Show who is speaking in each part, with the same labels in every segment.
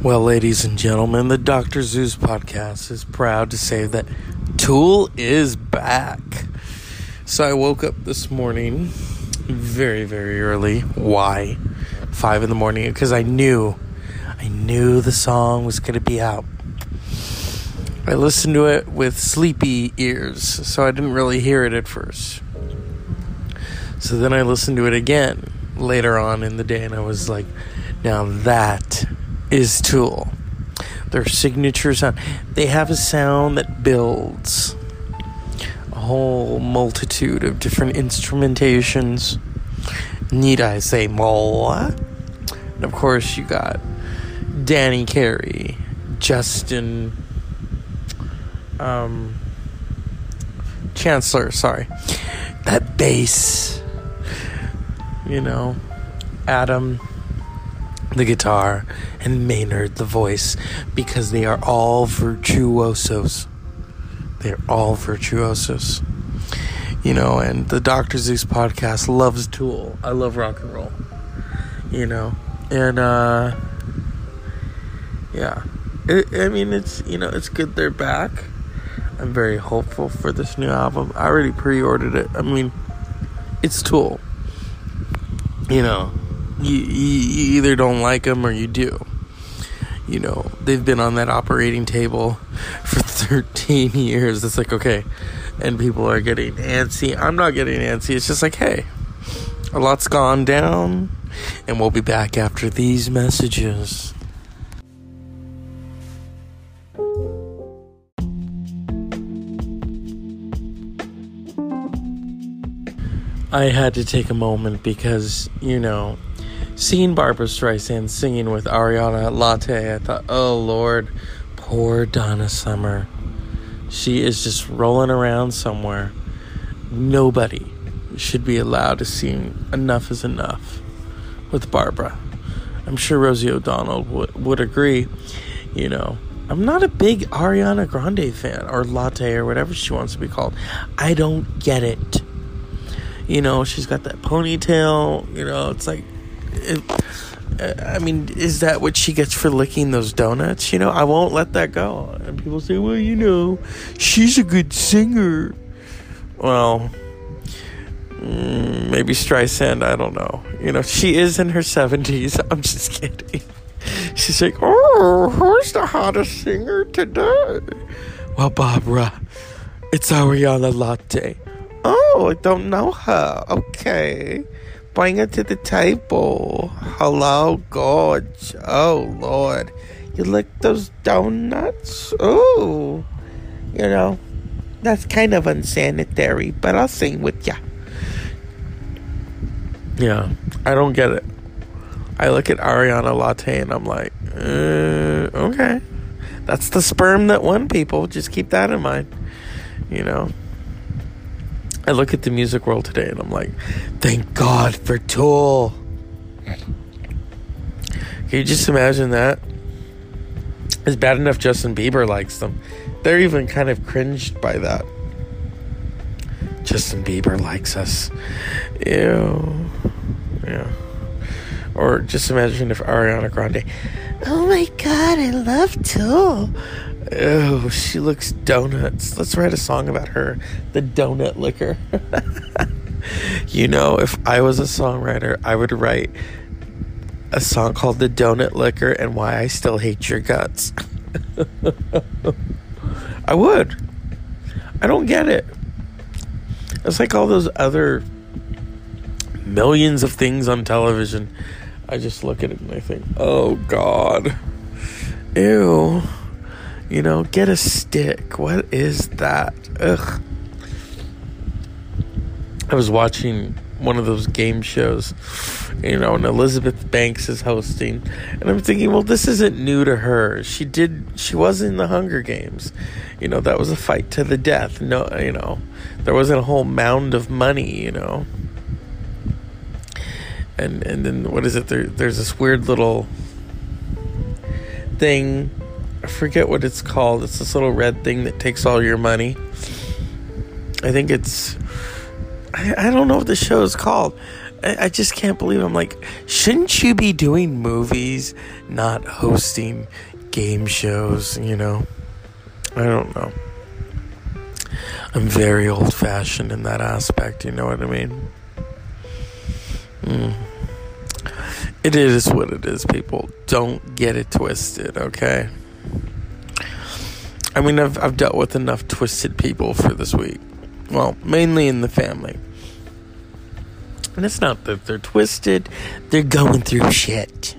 Speaker 1: Well, ladies and gentlemen, the Dr. Zeus podcast is proud to say that Tool is back. So I woke up this morning very, very early. Why? Five in the morning because I knew, I knew the song was going to be out. I listened to it with sleepy ears, so I didn't really hear it at first. So then I listened to it again later on in the day, and I was like, now that is Tool. Their signature sound. They have a sound that builds a whole multitude of different instrumentations. Need I say more? And of course, you got Danny Carey, Justin, um, Chancellor, sorry. That bass, you know, Adam, the guitar, and Maynard, the voice, because they are all virtuosos. They're all virtuosos. You know, and the Dr. Zeus podcast loves Tool. I love rock and roll. You know, and, uh, yeah. It, I mean, it's, you know, it's good they're back. I'm very hopeful for this new album. I already pre ordered it. I mean, it's Tool. You know, you, you, either don't like them or you do. You know, they've been on that operating table for 13 years. It's like, okay. And people are getting antsy. I'm not getting antsy. It's just like, hey, a lot's gone down. And we'll be back after these messages. I had to take a moment because, you know, seeing Barbra Streisand singing with Ariana Latte, I thought, oh Lord, poor Donna Summer. She is just rolling around somewhere. Nobody should be allowed to sing Enough is Enough with Barbra. I'm sure Rosie O'Donnell would, would agree. You know, I'm not a big Ariana Grande fan or Latte or whatever she wants to be called. I don't get it. You know, she's got that ponytail. You know, it's like, it, I mean, is that what she gets for licking those donuts? You know, I won't let that go. And people say, well, you know, she's a good singer. Well, mm, maybe Streisand, I don't know. You know, she is in her 70s. I'm just kidding. She's like, oh, who's the hottest singer today? Well, Barbra, it's Ariana Latte. Oh, I don't know her. Okay. Bring her to the table. Hello, Gorge. Oh, Lord. You lick those donuts? Oh. You know, that's kind of unsanitary, but I'll sing with ya. Yeah, I don't get it. I look at Ariana Latte and I'm like, uh, okay. That's the sperm that won people. Just keep that in mind. You know? I look at the music world today and I'm like, thank God for Tool. Can you just imagine that? It's bad enough Justin Bieber likes them. They're even kind of cringed by that. Justin Bieber likes us. Ew. Yeah. Or just imagine if Ariana Grande. Oh my god, I love Tool. Oh, she looks donuts. Let's write a song about her, the donut licker. you know, if I was a songwriter, I would write a song called The Donut Licker and Why I Still Hate Your Guts. I would. I don't get it. It's like all those other millions of things on television. I just look at it and I think, oh God. Ew. You know, get a stick. What is that? Ugh. I was watching one of those game shows, you know, and Elizabeth Banks is hosting, and I'm thinking, well, this isn't new to her. She did, she was in the Hunger Games, you know, that was a fight to the death. No, you know, there wasn't a whole mound of money, you know, and and then what is it? There, there's this weird little thing I forget what it's called. It's this little red thing that takes all your money. I think it's I, I don't know what the show is called. I, I just can't believe. I'm like, shouldn't you be doing movies, not hosting game shows? You know, I don't know. I'm very old fashioned in that aspect. You know what I mean? Mm. It is what it is, people. Don't get it twisted, okay? I mean, I've, I've dealt with enough twisted people for this week. Well, mainly in the family. And it's not that they're twisted, they're going through shit.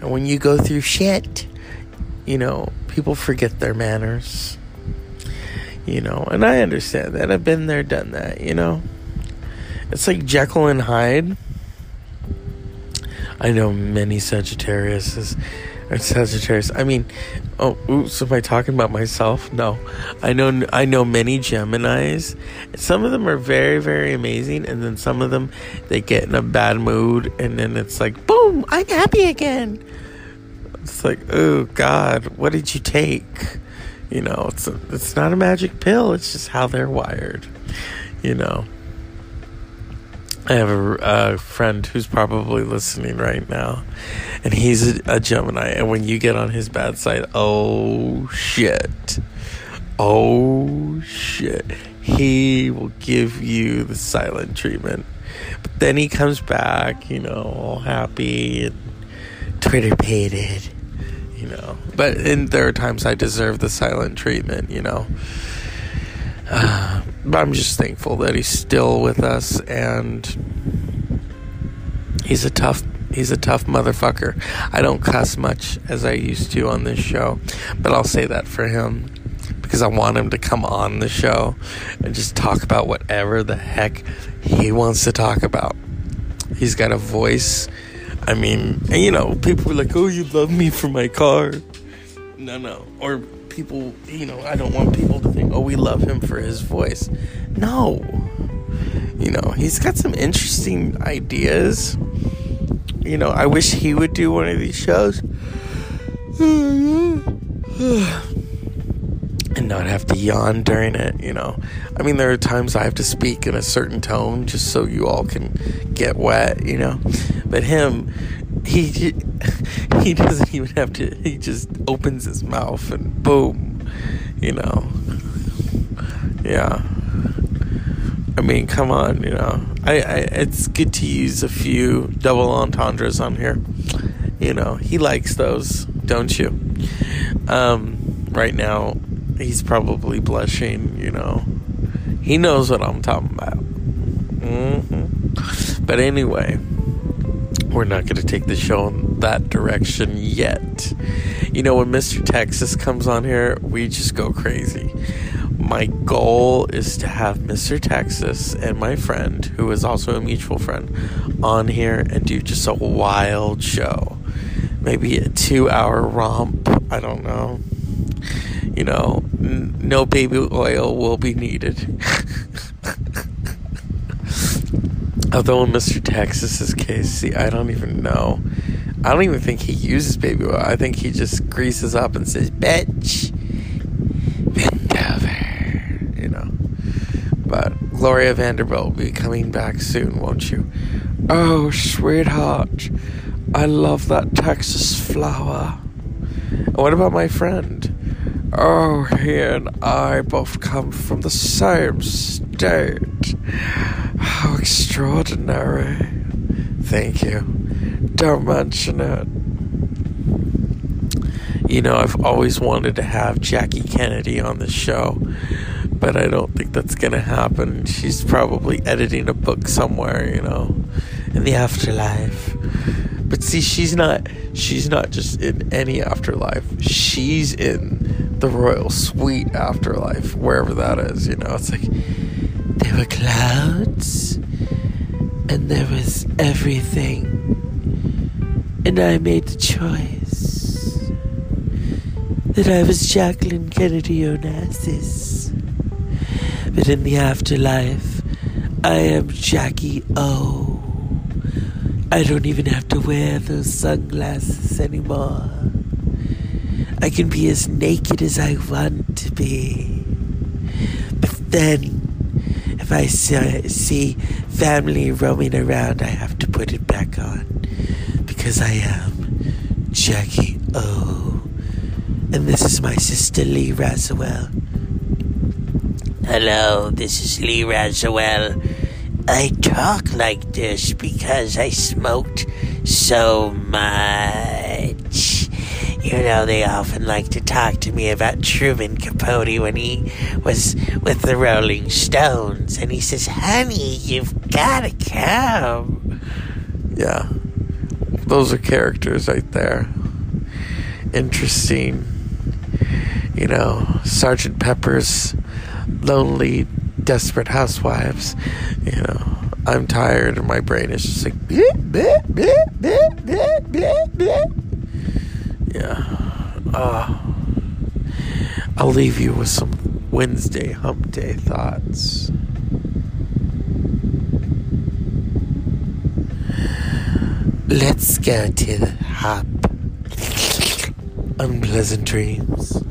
Speaker 1: And when you go through shit, you know, people forget their manners. You know, and I understand that. I've been there, done that, you know. It's like Jekyll and Hyde. I know many Sagittarius or Sagittarius. I mean, oh, oops, am I talking about myself? No, I know I know many Gemini's. Some of them are very very amazing, and then some of them they get in a bad mood, and then it's like, boom, I'm happy again. It's like, oh God, what did you take? You know, it's a, it's not a magic pill. It's just how they're wired. You know. I have a, a, friend who's probably listening right now, and he's a, a, Gemini. And when you get on his bad side, oh shit, oh shit, he will give you the silent treatment. But then he comes back, you know, all happy and Twitter pated, you know. But and there are times I deserve the silent treatment, you know. Uh, but I'm just thankful that he's still with us and he's a tough he's a tough motherfucker. I don't cuss much as I used to on this show, but I'll say that for him because I want him to come on the show and just talk about whatever the heck he wants to talk about. He's got a voice. I mean, you know, people are like, "Oh, you love me for my car." No, no. Or people, you know, I don't want people to oh, we love him for his voice. No. You know, he's got some interesting ideas. You know, I wish he would do one of these shows. and not have to yawn during it, you know. I mean, there are times I have to speak in a certain tone just so you all can get wet, you know. But him, he he doesn't even have to. He just opens his mouth and boom, you know. Yeah. I mean, come on, you know. I, I it's good to use a few double entendres on here. You know, he likes those, don't you? Um, right now, he's probably blushing. You know, he knows what I'm talking about. Mm-hmm. But anyway we're not going to take the show in that direction yet. You know, when Mr. Texas comes on here, we just go crazy. My goal is to have Mr. Texas and my friend, who is also a mutual friend, on here and do just a wild show. Maybe a two hour romp. I don't know. You know, n- no baby oil will be needed. Although in Mr. Texas's case, see, I don't even know. I don't even think he uses baby oil. I think he just greases up and says, "Bitch, bend over," you know. But Gloria Vanderbilt will be coming back soon, won't you? Oh, sweetheart, I love that Texas flower. what about my friend? Oh, he and I both come from the same state. How extraordinary. Thank you. Don't mention it. You know, I've always wanted to have Jackie Kennedy on the show, but I don't think that's to happen. She's probably editing a book somewhere, you know, in the afterlife. But see, she's not she's not just in any afterlife. She's in the royal suite afterlife, wherever that is, you know. It's like there were clouds, and there was everything. And I made the choice that I was Jacqueline Kennedy Onassis. But in the afterlife, I am Jackie O. I don't even have to wear those sunglasses anymore. I can be as naked as I want to be. But then
Speaker 2: if I see family roaming around, I have to put it back on because I am Jackie O. And this is my sister Lee Radziwill.
Speaker 3: Hello, this is Lee Radziwill. I talk like this because I smoked so much. You know, they often like to talk to me about Truman Capote when he was with the Rolling Stones. And he says, honey, you've got to come.
Speaker 1: Yeah. Those are characters right there. Interesting. You know, Sergeant Pepper's lonely, desperate housewives. You know, I'm tired and my brain is just like, bleh, bleh, bleh, bleh, bleh, bleh, bleh. yeah. Uh, I'll leave you with some Wednesday hump day thoughts. Let's go to the hop. Unpleasant dreams.